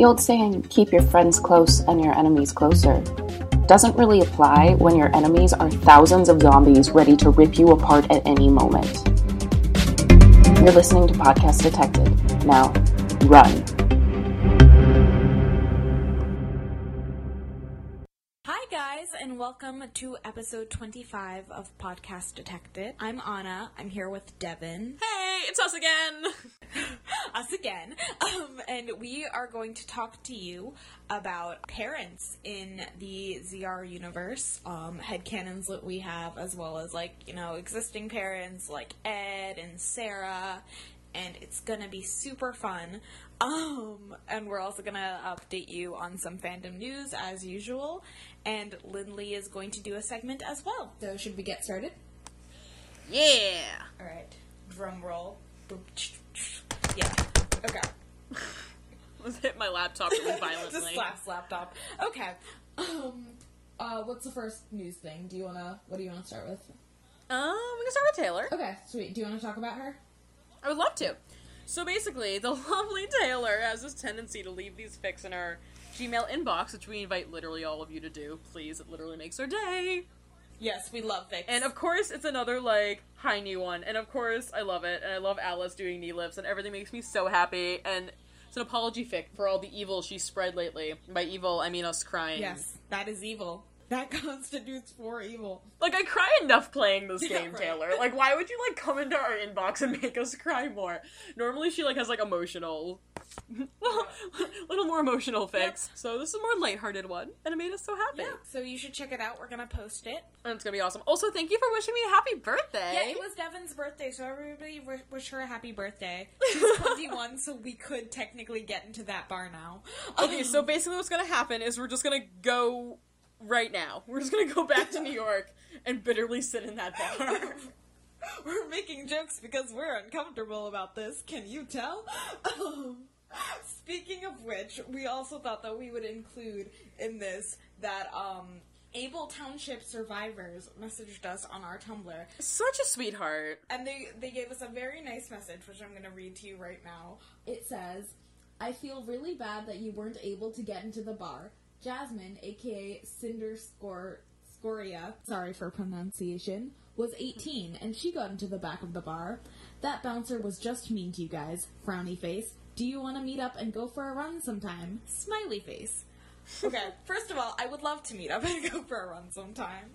The old saying, keep your friends close and your enemies closer, doesn't really apply when your enemies are thousands of zombies ready to rip you apart at any moment. You're listening to Podcast Detected. Now, run. Welcome to episode 25 of Podcast Detected. I'm Anna. I'm here with Devin. Hey, it's us again. Us again. Um, and we are going to talk to you about parents in the ZR universe, um, headcanons that we have, as well as, like, you know, existing parents like Ed and Sarah. And it's gonna be super fun. Um, and we're also gonna update you on some fandom news as usual. And Lindley is going to do a segment as well. So, should we get started? Yeah. All right. Drum roll. Boop. Yeah. Okay. Let's hit my laptop really Just violently. slaps laptop. Okay. Um. Uh. What's the first news thing? Do you wanna? What do you wanna start with? Um, we can start with Taylor. Okay. Sweet. Do you wanna talk about her? I would love to. So basically, the lovely Taylor has this tendency to leave these fics in our Gmail inbox, which we invite literally all of you to do. Please, it literally makes our day. Yes, we love Vix. And of course, it's another like high new one. And of course, I love it. And I love Alice doing knee lifts, and everything makes me so happy. And it's an apology fic for all the evil she spread lately. By evil, I mean us crying. yes, that is evil. That constitutes for evil. Like I cry enough playing this Yeah, game, right. Taylor. Like why would you like come into our inbox and make us cry more? Normally she like has like emotional little, little more emotional fics. So this is a more lighthearted one and it made us so happy. Yeah. So you should check it out. We're gonna post it. And it's gonna be awesome. Also, thank you for wishing me a happy birthday. Yeah, it was Devin's birthday, so everybody w- wish her a happy birthday. She's 21, so we could technically get into that bar now. Okay, so um, basically what's gonna happen is we're just gonna go right now. We're just gonna go back to New York and bitterly sit in that bar. We're making jokes because we're uncomfortable about this. Can you tell? Um, speaking of which, we also thought that we would include in this that um, Abel Township survivors messaged us on our Tumblr, Such a sweetheart. and they they gave us a very nice message, which I'm going to read to you right now. It says, "I feel really bad that you weren't able to get into the bar. Jasmine, aka Cinder Scor- Scoria, sorry for pronunciation, was 18 and she got into the back of the bar. That bouncer was just mean to you guys. Frowny face. Do you want to meet up and go for a run sometime? Smiley face." Okay, first of all, I would love to meet up and go for a run sometime.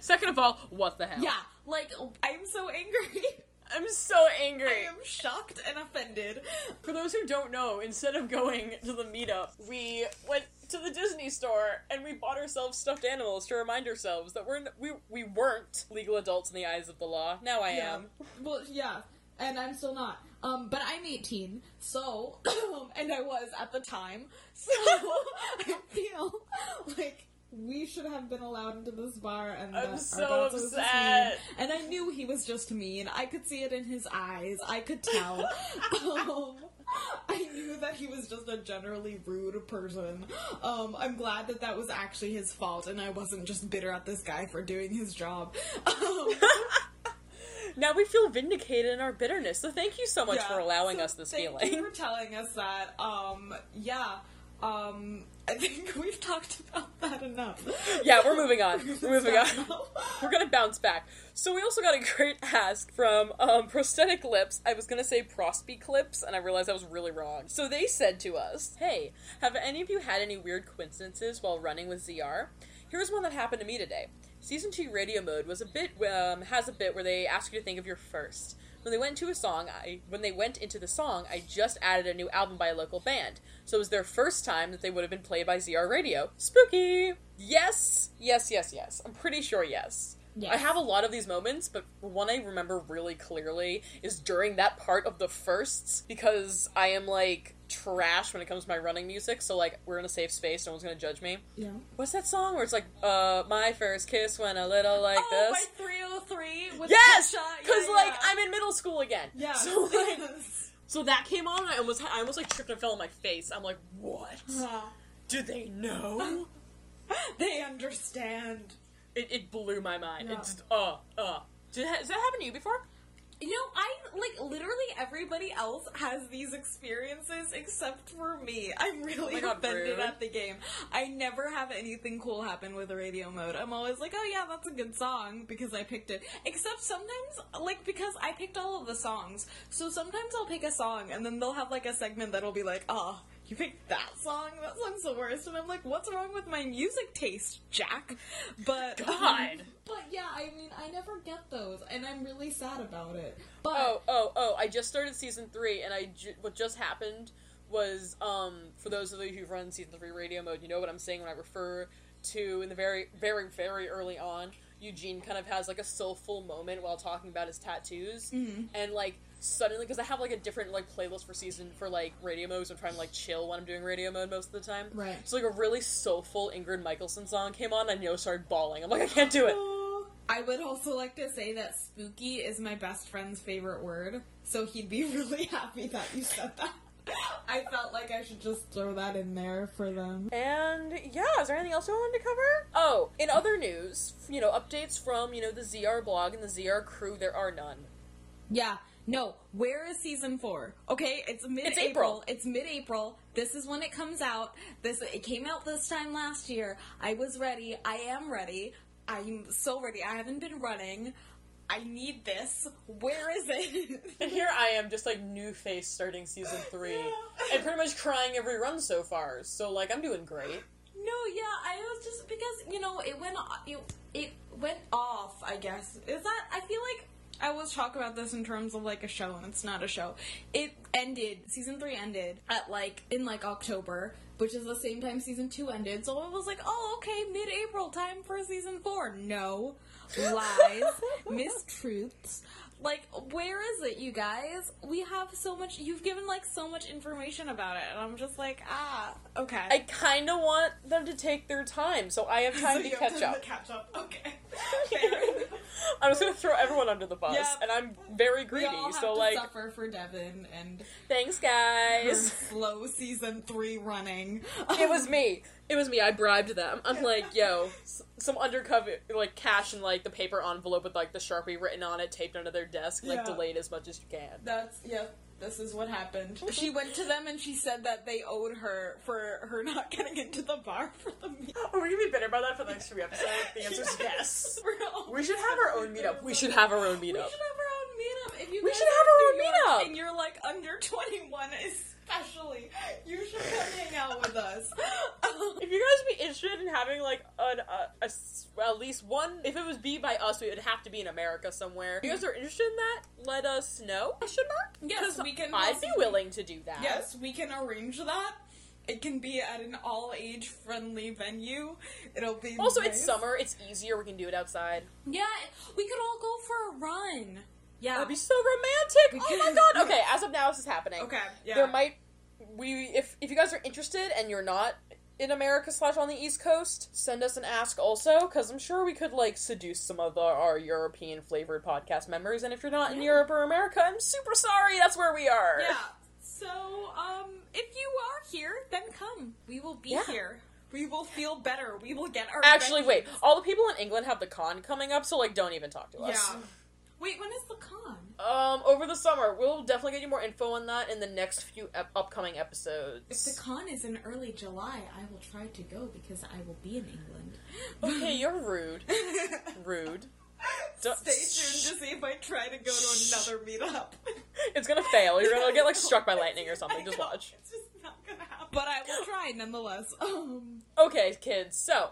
Second of all, what the hell? Yeah, like I'm so angry. I'm so angry. I am shocked and offended. For those who don't know, instead of going to the meetup, we went to the Disney store and we bought ourselves stuffed animals to remind ourselves that we're n- we we weren't legal adults in the eyes of the law. Now I Yeah. am. Well, yeah, and I'm still not. Um, but I'm 18, so and I was at the time, so I feel like we should have been allowed into this bar, and I'm that our so just upset. And I knew he was just mean. I could see it in his eyes. I could tell. um, I knew that he was just a generally rude person. Um, I'm glad that that was actually his fault, and I wasn't just bitter at this guy for doing his job. Um, Now we feel vindicated in our bitterness. So thank you so much Yeah. for allowing So us this thank feeling. you for telling us that. Um, yeah. Um, I think we've talked about that enough. Yeah, we're moving on. We're moving on. We're gonna bounce back. So we also got a great ask from um, Prosthetic Lips. I was gonna say Prosby Clips, and I realized I was really wrong. So they said to us, "Hey, have any of you had any weird coincidences while running with ZR? Here's one that happened to me today. Season two radio mode was a bit um, has a bit where they ask you to think of your first. When they went into a song, I when they went into the song, I just added a new album by a local band. So it was their first time that they would have been played by ZR Radio. Spooky. Yes, yes, yes, yes. I'm pretty sure yes. Yes. I have a lot of these moments, but one I remember really clearly is during that part of the firsts because I am like trash when it comes to my running music. So like we're in a safe space, no one's gonna judge me. Yeah. What's that song where it's like, uh, my first kiss went a little like oh, this? 3OH!3 with Yes, because Yeah, like yeah. I'm in middle school again. Yeah. So like, so that came on, and I almost, I almost like tripped and fell on my face. I'm like, what? Do they know? they understand. It, it blew my mind. Yeah. It just, uh, uh. Did, has that happened to you before? You know, I like literally everybody else has these experiences except for me. I'm really Oh offended at the game. I never have anything cool happen with a radio mode. I'm always like, oh yeah, that's a good song because I picked it. Except sometimes, like, because I picked all of the songs. So sometimes I'll pick a song and then they'll have like a segment that'll be like, oh, you picked that song? That song's the worst. And I'm like, what's wrong with my music taste, Jack? But God. but yeah, I mean, I never get those, and I'm really sad about it. But Oh, oh, oh! I just started season three, and I ju- what just happened was um for those of you who've run season three radio mode, you know what I'm saying when I refer to in the very, very, very early on. Eugene kind of has like a soulful moment while talking about his tattoos, and like suddenly because I have like a different like playlist for season for like radio modes. I'm trying to like chill when I'm doing radio mode most of the time. Right. So like a really soulful Ingrid Michaelson song came on, and I know started bawling. I'm like, I can't do it. I would also like to say that spooky is my best friend's favorite word, so he'd be really happy that you said that. I felt like I should just throw that in there for them. And yeah, is there anything else we wanted to cover? Oh, in other news, you know, updates from, you know, the ZR blog and the ZR crew, there are none. Yeah, no, where is season four? Okay, it's mid April. April. It's mid April. This is when it comes out. This it came out this time last year. I was ready. I am ready. I'm so ready. I haven't been running. I need this. Where is it? And here I am, just like new face starting season three, and pretty much crying every run so far. So like, I'm doing great. No, yeah, I was just because you know it went o- it, it went off. I guess is that I feel like I always talk about this in terms of like a show, and it's not a show. It ended season three ended at like in like October, which is the same time season two ended. So I was like, oh okay, mid April, time for season four. No lies, mistruths. Like, where is it, you guys? We have so much. You've given like so much information about it, and I'm just like, ah, okay. I kind of want them to take their time, so I have time So to catch up. catch up. Okay. I'm just gonna throw everyone under the bus, Yep. and I'm very greedy. So like, suffer for Devin and thanks guys. slow season three running. It was me. It was me. I bribed them. I'm like, yo, some undercover like cash in like the paper envelope with like the sharpie written on it, taped under their desk, like Yeah. delayed as much as you can. That's yeah. This is what happened. She went to them and she said that they owed her for her not getting into the bar for the meal. Are we gonna be bitter about that for the next few episodes? The answer is yes. We're We should have our own meetup. We should have our own meetup. We should have our own meetup. If you We should have our own meetup. and you're like under 21, especially, you should come hang out with us. If you guys be interested in having like an, uh, a, a well, at least one, if it was be by us, it would have to be in America somewhere. If you guys are interested in that, let us know. Question mark? Yes, we can I'd be willing to do that. Yes, we can arrange that. It can be at an all age friendly venue. It'll be Also, nice. it's summer. It's easier. We can do it outside. Yeah, we could all go for a run. Yeah. That'd be so romantic. Oh my god. Okay, as of now, this is happening. okay. Yeah. There might we if if you guys are interested and you're not in America slash on the East Coast, send us an ask also because I'm sure we could like seduce some of the, our European flavored podcast members. And if you're not in Europe or America, I'm super sorry. That's where we are. Yeah. So, um, if you are here, then come. We will be Yeah. here. We will feel better. We will get our. Actually, wait. All the people in England have the con coming up, so like, don't even talk to us. Yeah. Wait, when is the con? Um, over the summer, we'll definitely get you more info on that in the next few ep- upcoming episodes. If the con is in early July, I will try to go because I will be in England. okay, you're rude. Rude. Don't- Stay tuned to see if I try to go to another meetup. It's gonna fail. You're gonna get like struck by lightning or something. Just watch. It's just not gonna happen. But I will try nonetheless. Um, Okay, kids. So,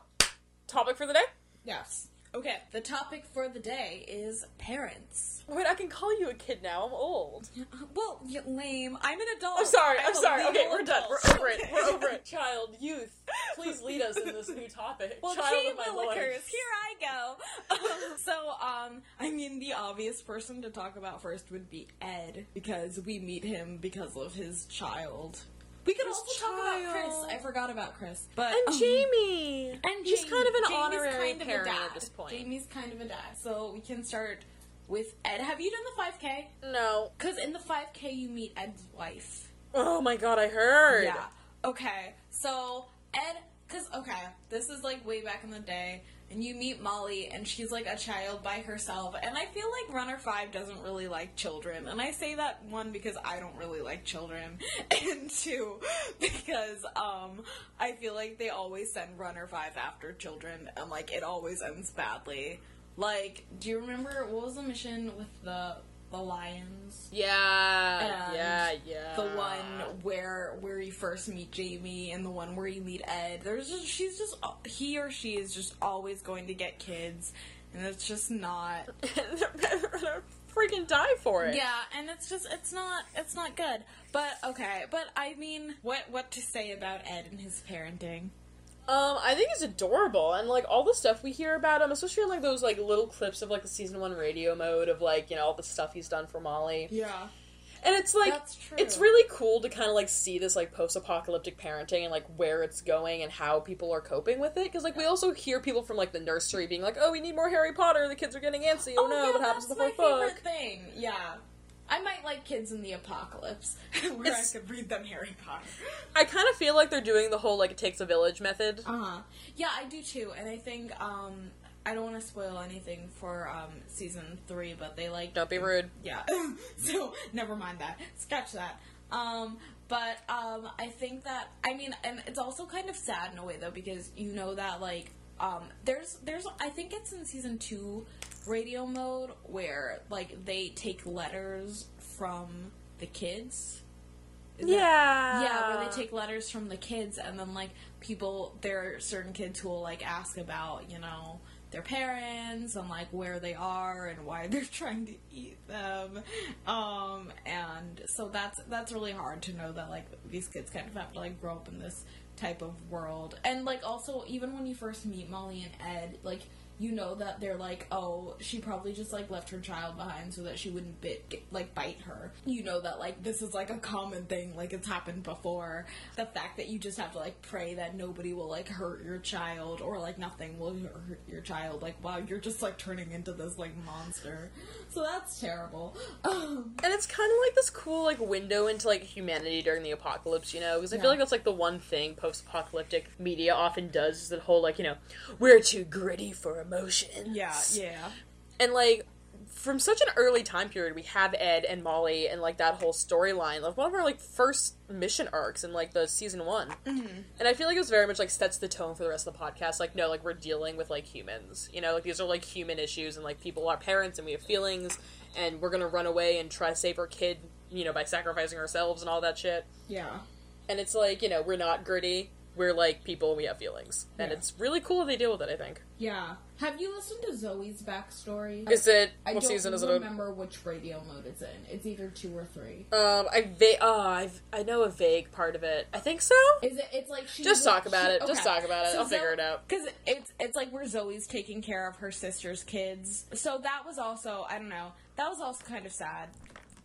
topic for the day. yes. Okay. The topic for the day is parents. Wait, I can call you a kid now. I'm old. Well, y- lame. I'm an adult. I'm sorry. I'm I'm sorry. Okay, we're done. adult. We're over it. We're over it. Child, youth, please lead us in this new topic. Well, Child of my willikers, here I go. so, um, I mean, the obvious person to talk about first would be Ed, because we meet him because of his child. We could His also talk about Chris. I forgot about Chris. But, And um, Jamie. And he's Jamie. kind of an Jamie's honorary kind of a parent dad. at this point. Jamie's kind of a dad. So we can start with Ed. Have you done the 5K? No. Because in the 5K, you meet Ed's wife. Oh my god, I heard. Yeah. Okay. So Ed, because okay, this is like way back in the day, and you meet Molly, and she's like a child by herself. And I feel like Runner 5 doesn't really like children. And I say that, one, because I don't really like children, and two, because um, I feel like they always send Runner 5 after children, and like it always ends badly. Like, do you remember what was the mission with the the lions? Yeah, yeah, yeah. The one where where you first meet Jamie and the one where you meet Ed. There's just she's just he or she is just always going to get kids, and it's just not. freaking die for it. Yeah, and it's just it's not it's not good. But okay, but I mean, what what to say about Ed and his parenting? Um, I think it's adorable, and like all the stuff we hear about him, especially like those like little clips of like the season one radio mode of like you know all the stuff he's done for Molly, Yeah, and it's like it's really cool to kind of like see this like post-apocalyptic parenting and like where it's going and how people are coping with it. Because like we also hear people from like the nursery being like, "Oh, we need more Harry Potter. The kids are getting antsy. Oh, no, yeah, what happens in the fourth book?" thing. Yeah. I might like kids in the apocalypse, where It's- I could read them Harry Potter. I kind of feel like they're doing the whole like it takes a village method. Uh huh. Yeah, I do too, and I think um, I don't want to spoil anything for um, season three, but they like Don't be rude. yeah. so never mind that. Scratch that. Um, but um, I think that I mean, and it's also kind of sad in a way though because you know that like um, there's there's I think it's in season two radio mode where like they take letters from the kids. Is that- Yeah. yeah, where they take letters from the kids, and then like people, there are certain kids who will like ask about, you know, their parents and like where they are and why they're trying to eat them, um, and so that's that's really hard to know that like these kids kind of have to like grow up in this type of world, and like also even when you first meet Molly and Ed, like you know that they're like, oh, she probably just like left her child behind so that she wouldn't bit get, like bite her. You know that like this is like a common thing, like it's happened before. The fact that you just have to like pray that nobody will like hurt your child or like nothing will hurt your child. Like wow, you're just like turning into this like monster. So that's terrible. Um, And it's kind of like this cool like window into like humanity during the apocalypse, you know? Because I Yeah. feel like that's like the one thing post-apocalyptic media often does is that whole like you know we're too gritty for emotion. yeah. Yeah. And like from such an early time period, we have Ed and Molly and like that whole storyline like one of our like first mission arcs in like the season one. Mm-hmm. And I feel like it was very much like sets the tone for the rest of the podcast. Like no, like we're dealing with like humans. You know, like these are like human issues and like people are parents and we have feelings and we're gonna run away and try to save our kid. You know, by sacrificing ourselves and all that shit. Yeah. And it's like you know we're not gritty. We're like people. and We have feelings, and Yeah. it's really cool they deal with it. I think. Yeah. Have you listened to Zoe's backstory? Is it I what don't season is it? in? remember which radio mode it's in. It's either two or three. Um, I va- oh, I've, I know a vague part of it. I think so. Is it? It's like she. Just talk about it. Just talk about it. I'll figure it out. Because it's it's like where Zoe's taking care of her sister's kids. So that was also I don't know. That was also kind of sad,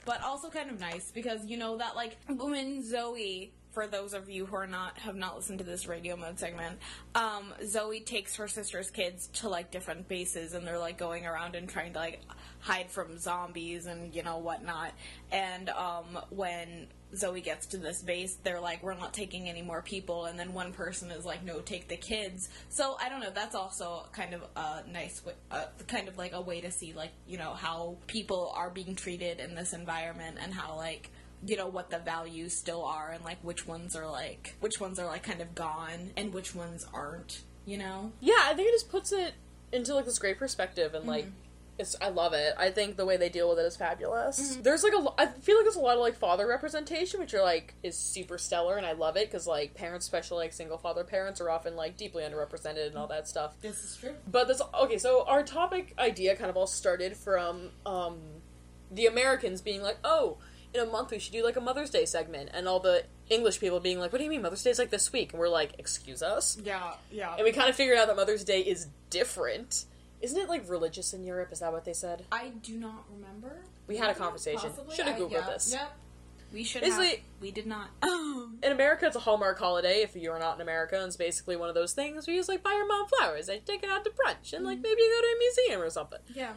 but also kind of nice because you know that like woman Zoe. For those of you who are not have not listened to this radio mode segment, um, Zoe takes her sister's kids to like different bases, and they're like going around and trying to like hide from zombies and you know whatnot. And um, when Zoe gets to this base, they're like, we're not taking any more people, and then one person is like, no, take the kids. So I don't know. That's also kind of a nice, way, uh, kind of like a way to see like you know how people are being treated in this environment and how like you know what the values still are and like which ones are like which ones are like kind of gone and which ones aren't. You know. Yeah, I think it just puts it into like this great perspective, and like, it's I love it. I think the way they deal with it is fabulous. There's like a, I feel like there's a lot of like father representation, which are like is super stellar, and I love it because like parents, especially like single father parents, are often like deeply underrepresented and all that stuff. This is true. But this okay, so our topic idea kind of all started from um, the Americans being like, oh, in a month we should do like a Mother's Day segment, and all the English people being like, what do you mean Mother's Day is like this week? And we're like, excuse us. Yeah. Yeah. And we kind of figured out that Mother's Day is different. Isn't it like religious in Europe? Is that what they said? I do not remember. We had a conversation. Should have I- googled yeah, this. Yep. We should Basically- have. We did not. In America, it's a Hallmark holiday. If you're not in America, and it's basically one of those things where you just like buy your mom flowers and take her out to brunch, and like mm-hmm. maybe you go to a museum or something. yeah.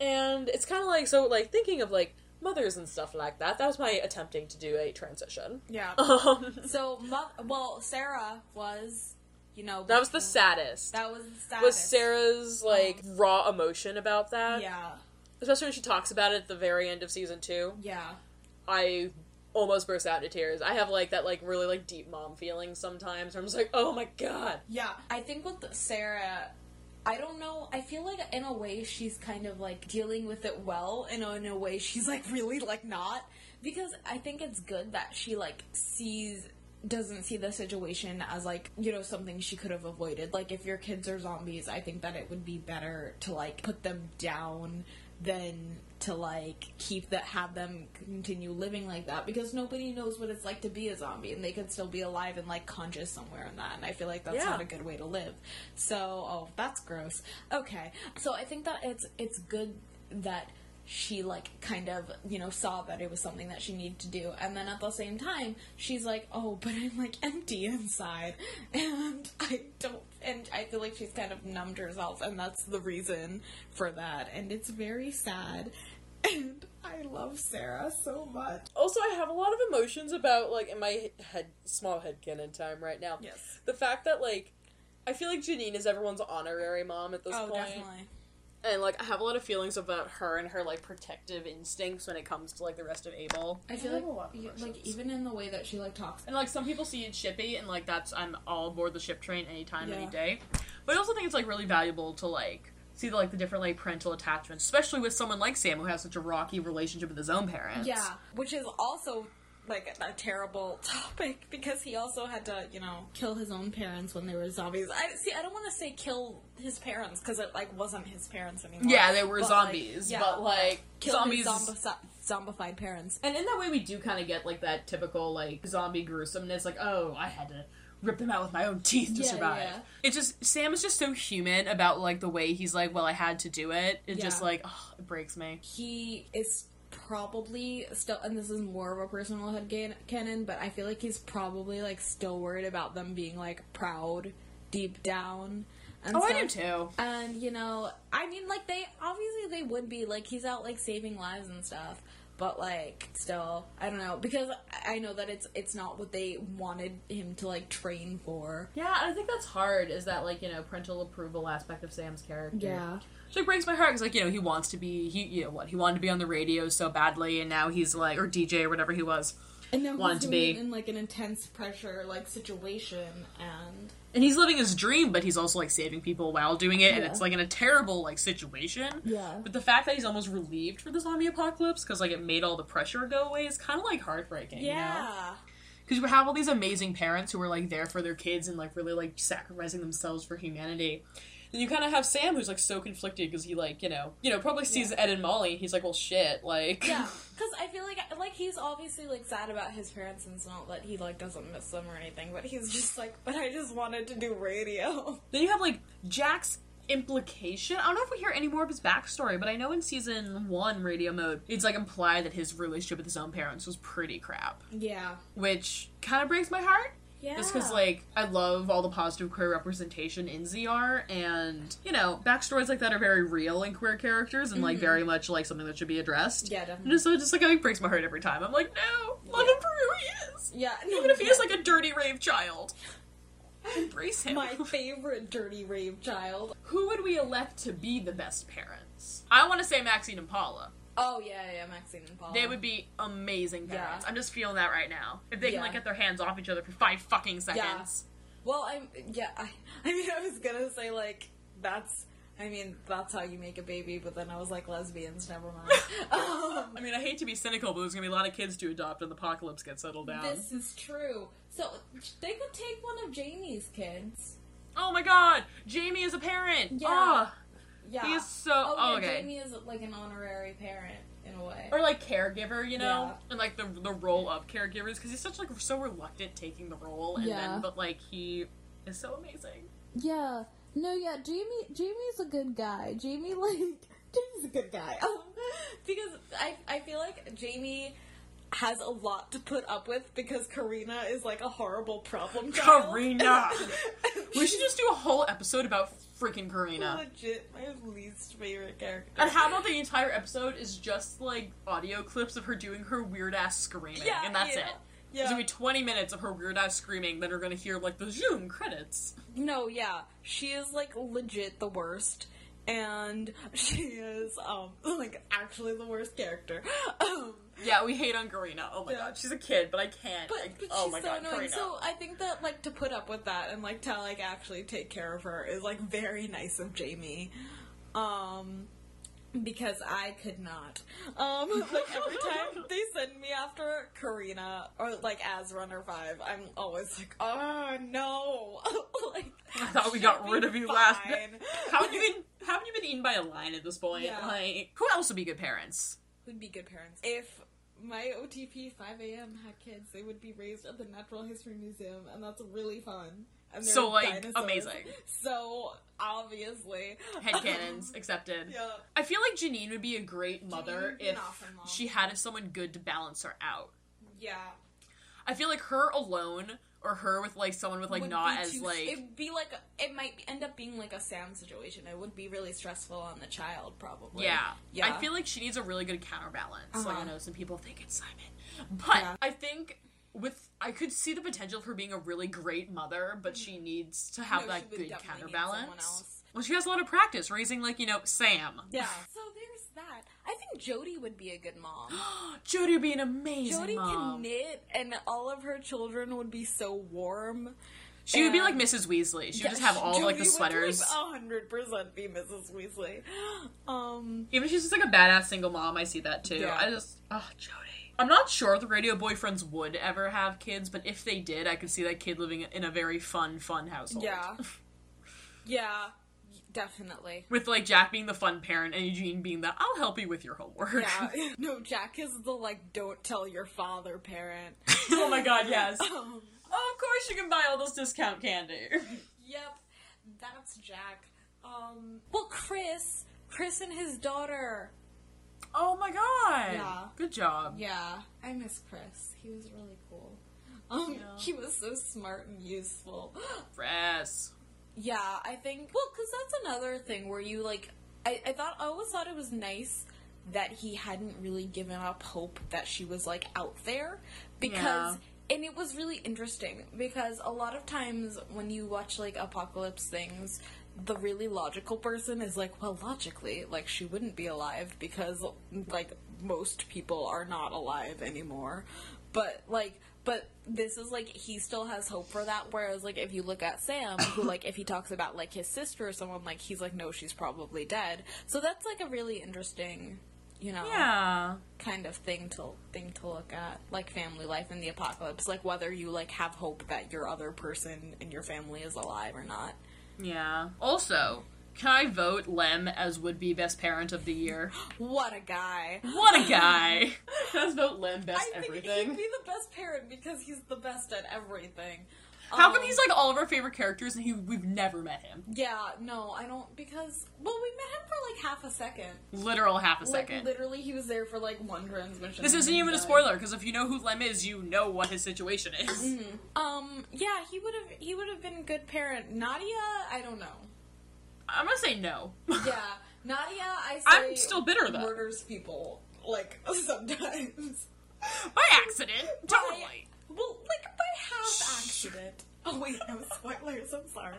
And it's kind of like so, like thinking of like mothers and stuff like that. That was my attempting to do a transition. Yeah. Um, So, mo- well, Sarah was you know. That was the saddest. That was the saddest. was Sarah's like raw emotion about that. Yeah, Especially when she talks about it at the very end of season two. yeah. I almost burst out into tears. I have like that like really like deep mom feeling sometimes. Where I'm just like, oh my god. Yeah, I think with Sarah, I don't know. I feel like in a way she's kind of like dealing with it well, and in a way she's like really like not because I think it's good that she like sees doesn't see the situation as like you know something she could have avoided like if your kids are zombies i think that it would be better to like put them down than to like keep that have them continue living like that because nobody knows what it's like to be a zombie and they could still be alive and like conscious somewhere in that and i feel like that's Yeah. not a good way to live. So oh that's gross. Okay. So i think that it's it's good that she like kind of you know saw that it was something that she needed to do. And then at the same time she's like oh but i'm like empty inside. And i don't and i feel like she's kind of numbed herself and that's the reason for that. And it's very sad. And i love sarah so much. Also, I have a lot of emotions about like in my head, small head canon time right now. yes. The fact that like, I feel like Janine is everyone's honorary mom at this oh point. definitely and like I have a lot of feelings about her and her like protective instincts when it comes to like the rest of Abel. i feel I have a lot like of like even in the way that she like talks And like some people see it shippy, and like that's I'm all aboard the ship train anytime, any day. But I also think it's like really valuable to like see the like the different like parental attachments, especially with someone like Sam who has such a rocky relationship with his own parents. Yeah, which is also like a terrible topic because he also had to, you know, kill his own parents when they were zombies. I see. I don't want to say kill his parents because it like wasn't his parents anymore. Yeah, they were But, zombies, like, yeah, but like kill zombies. his zombi- zombified parents. and in that way, we do kind of get like that typical like zombie gruesomeness. Like, oh, I had to rip them out with my own teeth to Yeah, survive. yeah. It's just Sam is just so human about like the way he's like, well, I had to do it. It just like oh, it breaks me. He is probably still, and this is more of a personal head canon, but I feel like he's probably like still worried about them being like proud deep down. And Oh, I do too. And you know, I mean, like they obviously they would be like he's out like saving lives and stuff, but like still, I don't know because I know that it's it's not what they wanted him to like train for. Yeah, I think that's hard. Is that like you know parental approval aspect of Sam's character? Yeah. So it breaks my heart because like you know he wants to be he you know what he wanted to be on the radio so badly and now he's like or DJ or whatever he was And now Wanted he's to be. in like an intense pressure like situation, and and he's living his dream but he's also like saving people while doing it and it's like in a terrible like situation. Yeah. But the fact that he's almost relieved for the zombie apocalypse because like it made all the pressure go away is kind of like heartbreaking. You know? yeah, because you have all these amazing parents who are like there for their kids and like really like sacrificing themselves for humanity. Then you kind of have Sam who's like so conflicted because he like you know you know probably sees Ed and Molly he's like well shit like yeah. Because I feel like like he's obviously like sad about his parents, and it's not that he like doesn't miss them or anything, but he's just like, but I just wanted to do radio. then you have like Jack's implication. I don't know if we hear any more of his backstory, but I know in season one radio mode it's like implied that his relationship with his own parents was pretty crap, Yeah. which kind of breaks my heart. Yeah. Just because, like, I love all the positive queer representation in ZR, and, you know, backstories like that are very real in queer characters and, like, very much, like, something that should be addressed. Mm-hmm. Yeah, definitely. just, so it just, like, it breaks my heart every time. I'm like, no, love Yeah. him for who he is. Yeah, Even if he is, like, a dirty rave child. Embrace him. my favorite dirty rave child. who would we elect to be the best parents? I want to say Maxine and Paula. Oh yeah, yeah, Maxine and Paul. They would be amazing parents. Yeah. I'm just feeling that right now. If they Yeah. can, like, get their hands off each other for five fucking seconds. Yeah. Well, I'm yeah. I, I mean, I was gonna say like that's. I mean, that's how you make a baby, but then I was like, lesbians, never mind. um, I mean, I hate to be cynical, but there's gonna be a lot of kids to adopt when the apocalypse gets settled down. this is true. So they could take one of Jamie's kids. Oh my god! Jamie is a parent! Yeah. Ah, Yeah. He's so. oh, yeah, okay. Jamie is like an honorary parent in a way. Or like caregiver, you know, Yeah. and like the the role of caregivers because he's such like so reluctant taking the role, and Yeah. then but like he is so amazing. Yeah. No, yeah, Jamie Jamie's a good guy. Jamie like Jamie's a good guy. Um, because I I feel like Jamie has a lot to put up with because Karina is like a horrible problem child. Karina! We should just do a whole episode about freaking Karina. legit my least favorite character. And how about the entire episode is just like audio clips of her doing her weird ass screaming, yeah, and that's yeah. it. Yeah. There's gonna be 20 minutes of her weird ass screaming, then you're gonna hear like the zoom credits. No, yeah. She is like legit the worst. And she is um like actually the worst character. Um Yeah, we hate on Garina. Oh my Yeah. god, she's a kid, but I can't. but, I- but oh she's my so god, annoying. Karina. So I think that like to put up with that and like to like actually take care of her is like very nice of Jamie. Um because I could not. Um like every time they send me after Karina or like as runner 5, I'm always like, "Oh no." like I thought we got rid of you last. fine. Haven't you been? Haven't you been eaten by a lion at this point? Yeah. Like, who else would be good parents? Who would be good parents. If my OTP 5 a.m. had kids, they would be raised at the Natural History Museum, and that's really fun. So, like, dinosaurs. amazing. So obviously, head Headcanons accepted. Yeah. I feel like Janine would be a great mother would be an if awesome she had someone good to balance her out. Yeah. I feel like her alone, or her with like someone with like Would not as too- like it'd be like it might end up being like a Sam situation. It would be really stressful on the child, probably. Yeah. Yeah. I feel like she needs a really good counterbalance. Like I Uh-huh. know some people think it's Simon. But Yeah. I think with I could see the potential of her being a really great mother, but she needs to have No, that good counterbalance. Well, she has a lot of practice raising like, you know, Sam. Yeah. So there's that. I think Jody would be a good mom. Jody would be an amazing Jody mom. can knit, and all of her children would be so warm. She would be like Mrs. Weasley. She would just have all like the sweaters. hundred percent be Mrs. Weasley. Um, Even if she's just like a badass single mom, I see that too. Yeah. I just, oh, Jody. I'm not sure if the radio boyfriends would ever have kids, but if they did, I could see that kid living in a very fun, fun household. yeah, yeah, definitely. With like Jack being the fun parent and Eugene being the I'll help you with your homework. Yeah, no, Jack is the like don't tell your father parent. oh my god, yes. Um, oh, of course you can buy all those discount candy. yep, that's Jack. Um, well, Chris, Chris and his daughter. Oh my god. Yeah. Good job. Yeah, I miss Chris. He was really cool. Um, Yeah. he was so smart and useful. Press. Yeah, I think. Well, because that's another thing where you like. I, I thought I always thought it was nice that he hadn't really given up hope that she was like out there because. And it was really interesting because a lot of times when you watch like apocalypse things, the really logical person is like, well, logically, like she wouldn't be alive because like most people are not alive anymore. But like, but this is like he still has hope for that. Whereas like if you look at Sam, who like if he talks about like his sister or someone, like he's like, no, she's probably dead. So that's like a really interesting, you know, Yeah. kind of thing to thing to look at, like family life in the apocalypse, like whether you like have hope that your other person in your family is alive or not. Yeah. Also, can I vote Lem as would be best parent of the year? What a guy! What a guy! Let's vote Lem best I think everything. he'd be the best parent because he's the best at everything. How come Um, he's like all of our favorite characters and he we've never met him? Yeah, no, I don't because well, we met him for like half a second. Literal half a Like second. literally, he was there for like one transmission. this isn't even a spoiler because if you know who Lem is, you know what his situation is. Mm-hmm. Um, yeah, he would have he would have been a good parent. Nadia, I don't know. I'm gonna say no. Yeah, Nadia, I say I'm still bitter, though. Murders people like sometimes. By accident, totally. Well, like by half accident. Oh wait, no spoilers. I'm sorry.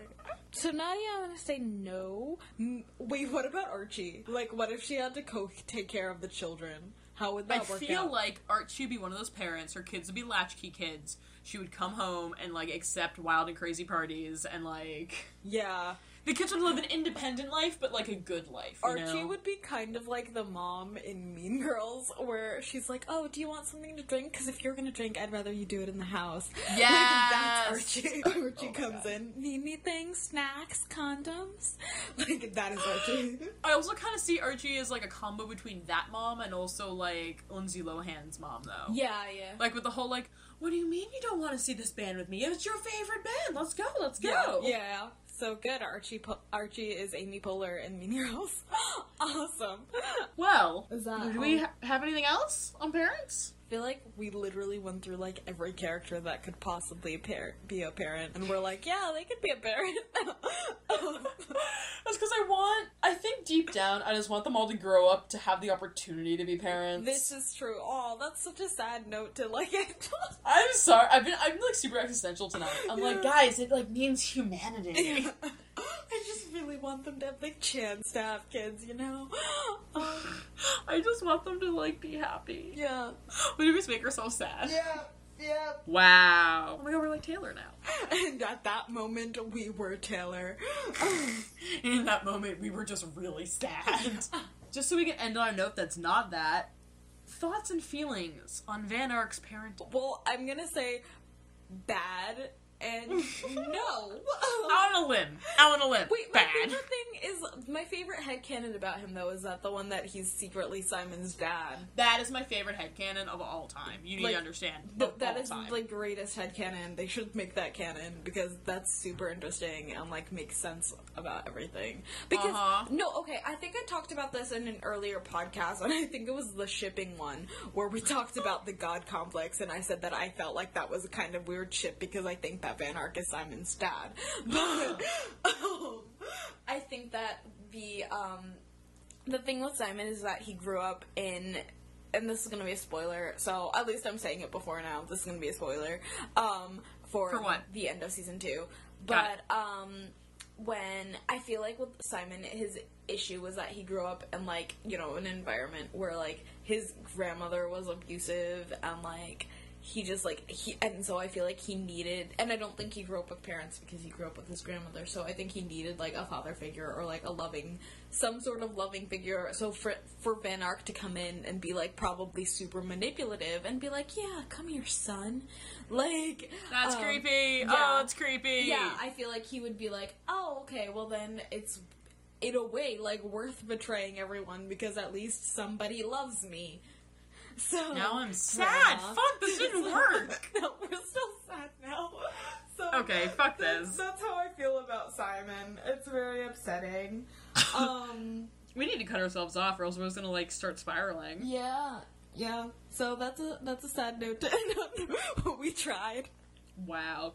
So Nadia, I'm gonna say no. Mm, Wait, what about Archie? Like, what if she had to co- take care of the children? How would I that work feel out? like Archie would be one of those parents. Her kids would be latchkey kids. She would come home and like accept wild and crazy parties, and like yeah, the kids would live an independent life, but like a good life. you Archie know? would be kind of like the mom in Mean Girls, where she's like, "Oh, do you want something to drink? Because if you're gonna drink, I'd rather you do it in the house." Yeah, like, that's Archie. Archie oh my comes in. Need anything? Snacks? Condoms? Like that is Archie. I also kind of see Archie as like a combo between that mom and also like Lindsay Lohan's mom, though. yeah, yeah. Like with the whole like, what do you mean you don't want to see this band with me? It's your favorite band. Let's go. Let's go. Yeah, yeah. So good. Archie po- Archie is Amy Poehler in Mean Girls. awesome. Well, Is that do we ha- have anything else on parents? I feel like we literally went through like every character that could possibly par- be a parent, and we're like, yeah, they could be a parent. That's because I want. I think deep down, I just want them all to grow up to have the opportunity to be parents. this is true. Oh, that's such a sad note to like. I'm sorry. I've been. Been like super existential tonight. I'm like, guys, it like means humanity. I just really want them to have the chance to have kids, you know? I just want them to like be happy. yeah. We just make her so sad. Yeah. Yeah. Wow. Oh my god, we're like Taylor now. And at that moment, we were Taylor. In that moment, we were just really sad. just so we can end on a note that's not that. Thoughts and feelings on Van Ark's parenting. well, I'm gonna say bad and no. Out on a limb. Out on a limb. Wait, my favorite thing is my favorite headcanon about him though is that the one that he's secretly Simon's dad. That is my favorite headcanon of all time. You need Like, to understand. Th- of that all is time. the greatest headcanon. They should make that canon because that's super interesting and like makes sense about everything. Because Uh-huh. no, okay, I think I talked about this in an earlier podcast, and I think it was the shipping one where we talked about the god complex, and I said that I felt like that was a kind of weird ship because I think that Van Ark is Simon's dad. But um, I think that the um, the thing with Simon is that he grew up in and this is gonna be a spoiler, so at least I'm saying it before now. This is gonna be a spoiler. Um for, For what? the end of season two. But um when I feel like with Simon his issue was that he grew up in like, you know, an environment where like his grandmother was abusive and like he just like he and so I feel like he needed and I don't think he grew up with parents because he grew up with his grandmother so I think he needed like a father figure or like a loving some sort of loving figure so for for Van Ark to come in and be like probably super manipulative and be like yeah come here son like That's um, creepy. yeah. Oh, it's creepy. yeah I feel like he would be like oh okay well then it's in a way like worth betraying everyone because at least somebody loves me so Now I'm sad. Grandma. Fuck, this didn't work. no, we're still sad now. So Okay, fuck that's, this. That's how I feel about Simon. It's very upsetting. um, We need to cut ourselves off, or else we're just gonna like start spiraling. yeah, yeah. So that's a that's a sad note to end on. we tried. Wow.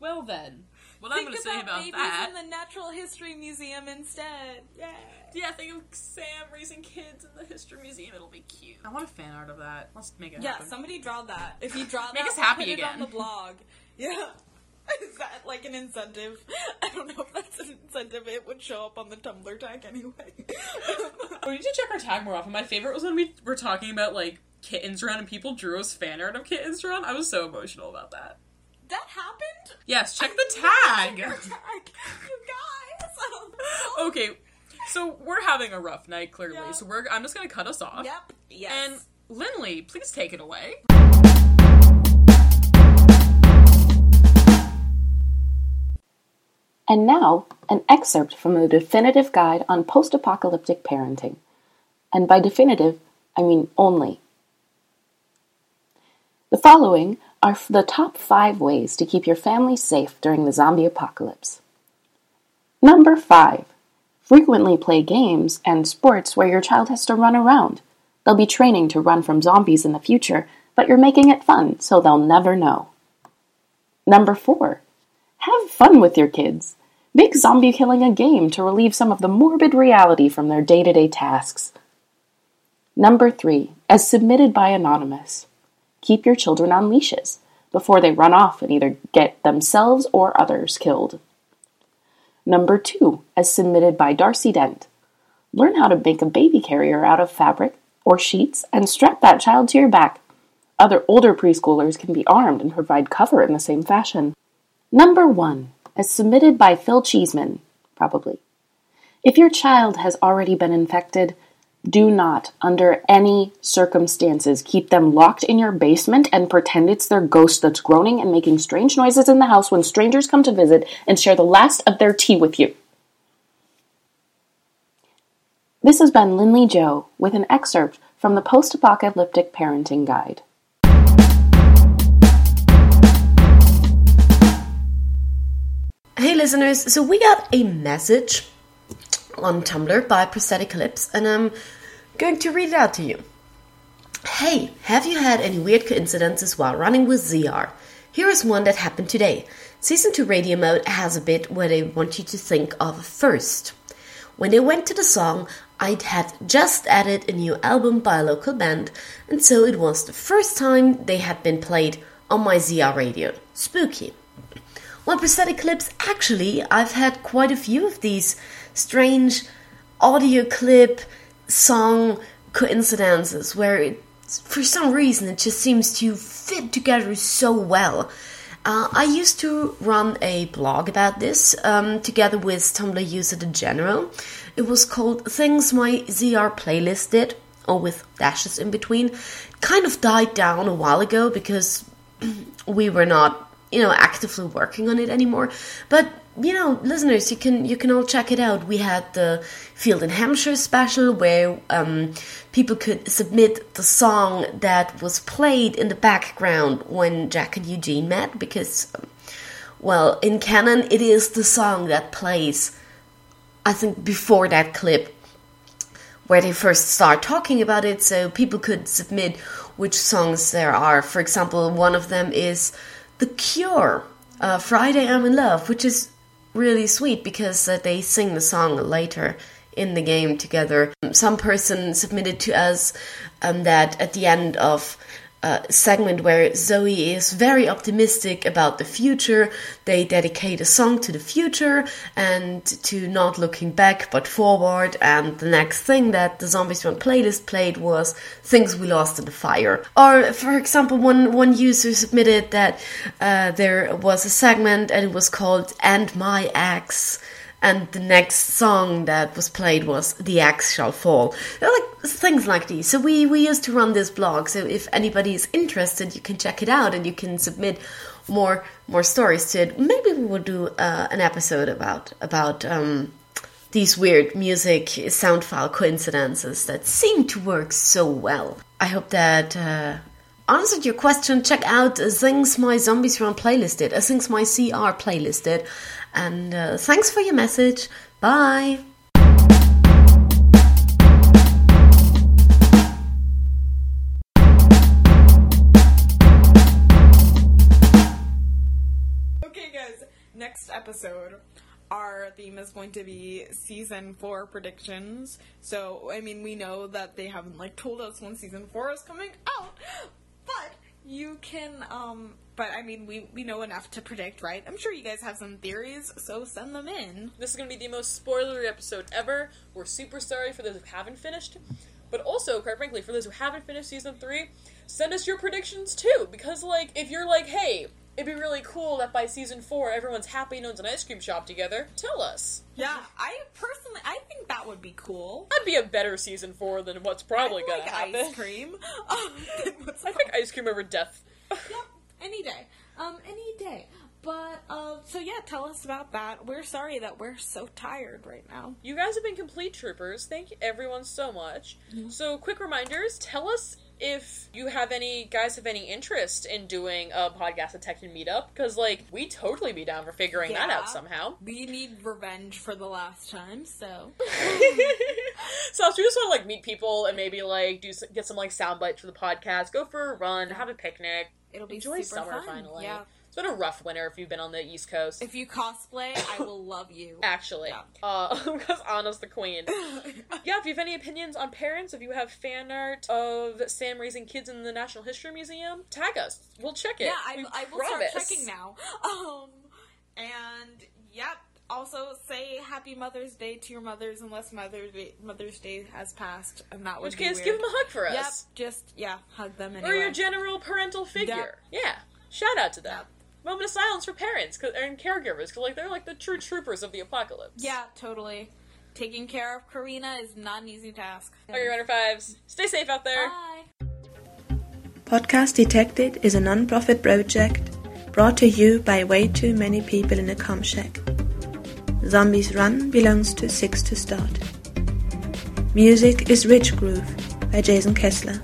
Well then, what Think I'm gonna say about babies that? in the Natural History Museum instead. Yeah. Yeah, think of Sam raising kids in the history museum. It'll be cute. I want a fan art of that. Let's make it Yeah, happen. somebody draw that. If you draw that, Make us happy put it on the blog. Yeah. Is that like an incentive? I don't know if that's an incentive. It would show up on the Tumblr tag anyway. We need to check our tag more often. My favorite was when we were talking about like kittens run and people drew us fan art of kittens run. I was so emotional about that. That happened? Yes, check the tag. Your tag. You guys. okay, so we're having a rough night clearly. Yeah. So we're I'm just gonna cut us off. Yep. Yes. And Lindley, please take it away. And now, an excerpt from the definitive guide on post apocalyptic parenting. And by definitive, I mean only. The following are the top five ways to keep your family safe during the zombie apocalypse. Number five, frequently play games and sports where your child has to run around. They'll be training to run from zombies in the future, but you're making it fun, so they'll never know. Number four, have fun with your kids. Make zombie killing a game to relieve some of the morbid reality from their day to day tasks. Number three, as submitted by Anonymous, keep your children on leashes before they run off and either get themselves or others killed. Number two, as submitted by Darcy Dent, learn how to make a baby carrier out of fabric or sheets and strap that child to your back. Other older preschoolers can be armed and provide cover in the same fashion. Number one, as submitted by Phil Cheeseman, probably. If your child has already been infected, do not, under any circumstances, keep them locked in your basement and pretend it's their ghost that's groaning and making strange noises in the house when strangers come to visit and share the last of their tea with you. This has been Linley Joe with an excerpt from the Post Apocalyptic Parenting Guide. Hey listeners, so we got a message on Tumblr by Prosthetic Lips, and I'm going to read it out to you. Hey, have you had any weird coincidences while running with ZR? Here is one that happened today. Season 2 radio mode has a bit where they want you to think of first. When they went to the song, I'd had just added a new album by a local band, and so it was the first time they had been played on my ZR radio. Spooky. Well, prosthetic clips, actually, I've had quite a few of these strange audio clip song coincidences where it, for some reason it just seems to fit together so well. Uh, I used to run a blog about this um, together with Tumblr user the General. It was called Things My ZR Playlist Did, or with dashes in between. Kind of died down a while ago because we were not you know actively working on it anymore. But you know listeners you can you can all check it out. We had the field in hampshire special where um, people could submit the song that was played in the background when jack and eugene met because um, well in canon it is the song that plays i think before that clip where they first start talking about it. So people could submit which songs there are. For example one of them is the Cure, uh, Friday I'm in Love, which is really sweet because uh, they sing the song later in the game together. Some person submitted to us um, that at the end of uh, segment where Zoe is very optimistic about the future. They dedicate a song to the future and to not looking back but forward. And the next thing that the Zombies Run playlist played was Things We Lost in the Fire. Or, for example, one, one user submitted that uh, there was a segment and it was called And My Ex and the next song that was played was "The Axe Shall Fall." They're like things like these. So we we used to run this blog. So if anybody is interested, you can check it out and you can submit more more stories to it. Maybe we will do uh, an episode about about um, these weird music sound file coincidences that seem to work so well. I hope that. Uh, answered your question, check out Things My Zombies Run playlisted, uh, Things My CR playlisted. And uh, thanks for your message. Bye. Okay, guys, next episode. Our theme is going to be season four predictions. So, I mean, we know that they haven't like told us when season four is coming out, but you can um but I mean, we, we know enough to predict, right? I'm sure you guys have some theories, so send them in. This is going to be the most spoilery episode ever. We're super sorry for those who haven't finished. But also, quite frankly, for those who haven't finished season 3, send us your predictions too. Because, like, if you're like, hey, it'd be really cool that by season 4 everyone's happy and owns an ice cream shop together, tell us. Yeah, I personally, I think that would be cool. That'd be a better season 4 than what's probably I going like to happen. ice cream. I think ice cream over death. yep, any day. Um, any day. But uh, so yeah, tell us about that. We're sorry that we're so tired right now. You guys have been complete troopers. Thank you everyone so much. So, quick reminders: tell us if you have any guys have any interest in doing a podcast detective meetup because like we totally be down for figuring that out somehow. We need revenge for the last time, so so if you just want to like meet people and maybe like do get some like sound bites for the podcast, go for a run, have a picnic, it'll be enjoy super summer fun. finally. Yeah. It's been a rough winter if you've been on the East Coast. If you cosplay, I will love you. Actually, Yeah. uh, because Anna's the queen. yeah, if you have any opinions on parents, if you have fan art of Sam raising kids in the National History Museum, tag us. We'll check it. Yeah, I, I will start checking now. Um. Also, say Happy Mother's Day to your mothers, unless Mother's Day, Mother's Day has passed, and that In would which be case, weird. give them a hug for us. Yep, just yeah, hug them anyway. Or your general parental figure. Yeah, shout out to them. Moment of silence for parents 'cause- and caregivers, because like they're like the true troopers of the apocalypse. yeah, totally. Taking care of Karina is not an easy task. Okay, Runner Fives, stay safe out there. Bye. Podcast Detected is a non-profit project brought to you by way too many people in a com shack. Zombies Run belongs to Six to Start. Music is Rich Groove by Jason Kessler.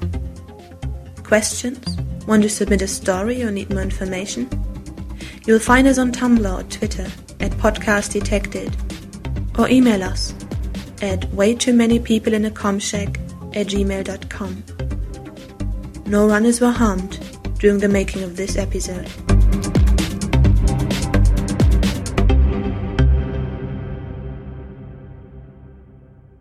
Questions? Want to submit a story or need more information? You'll find us on Tumblr or Twitter at Podcast Detected or email us at way too many people in a com shack at gmail.com. No runners were harmed during the making of this episode.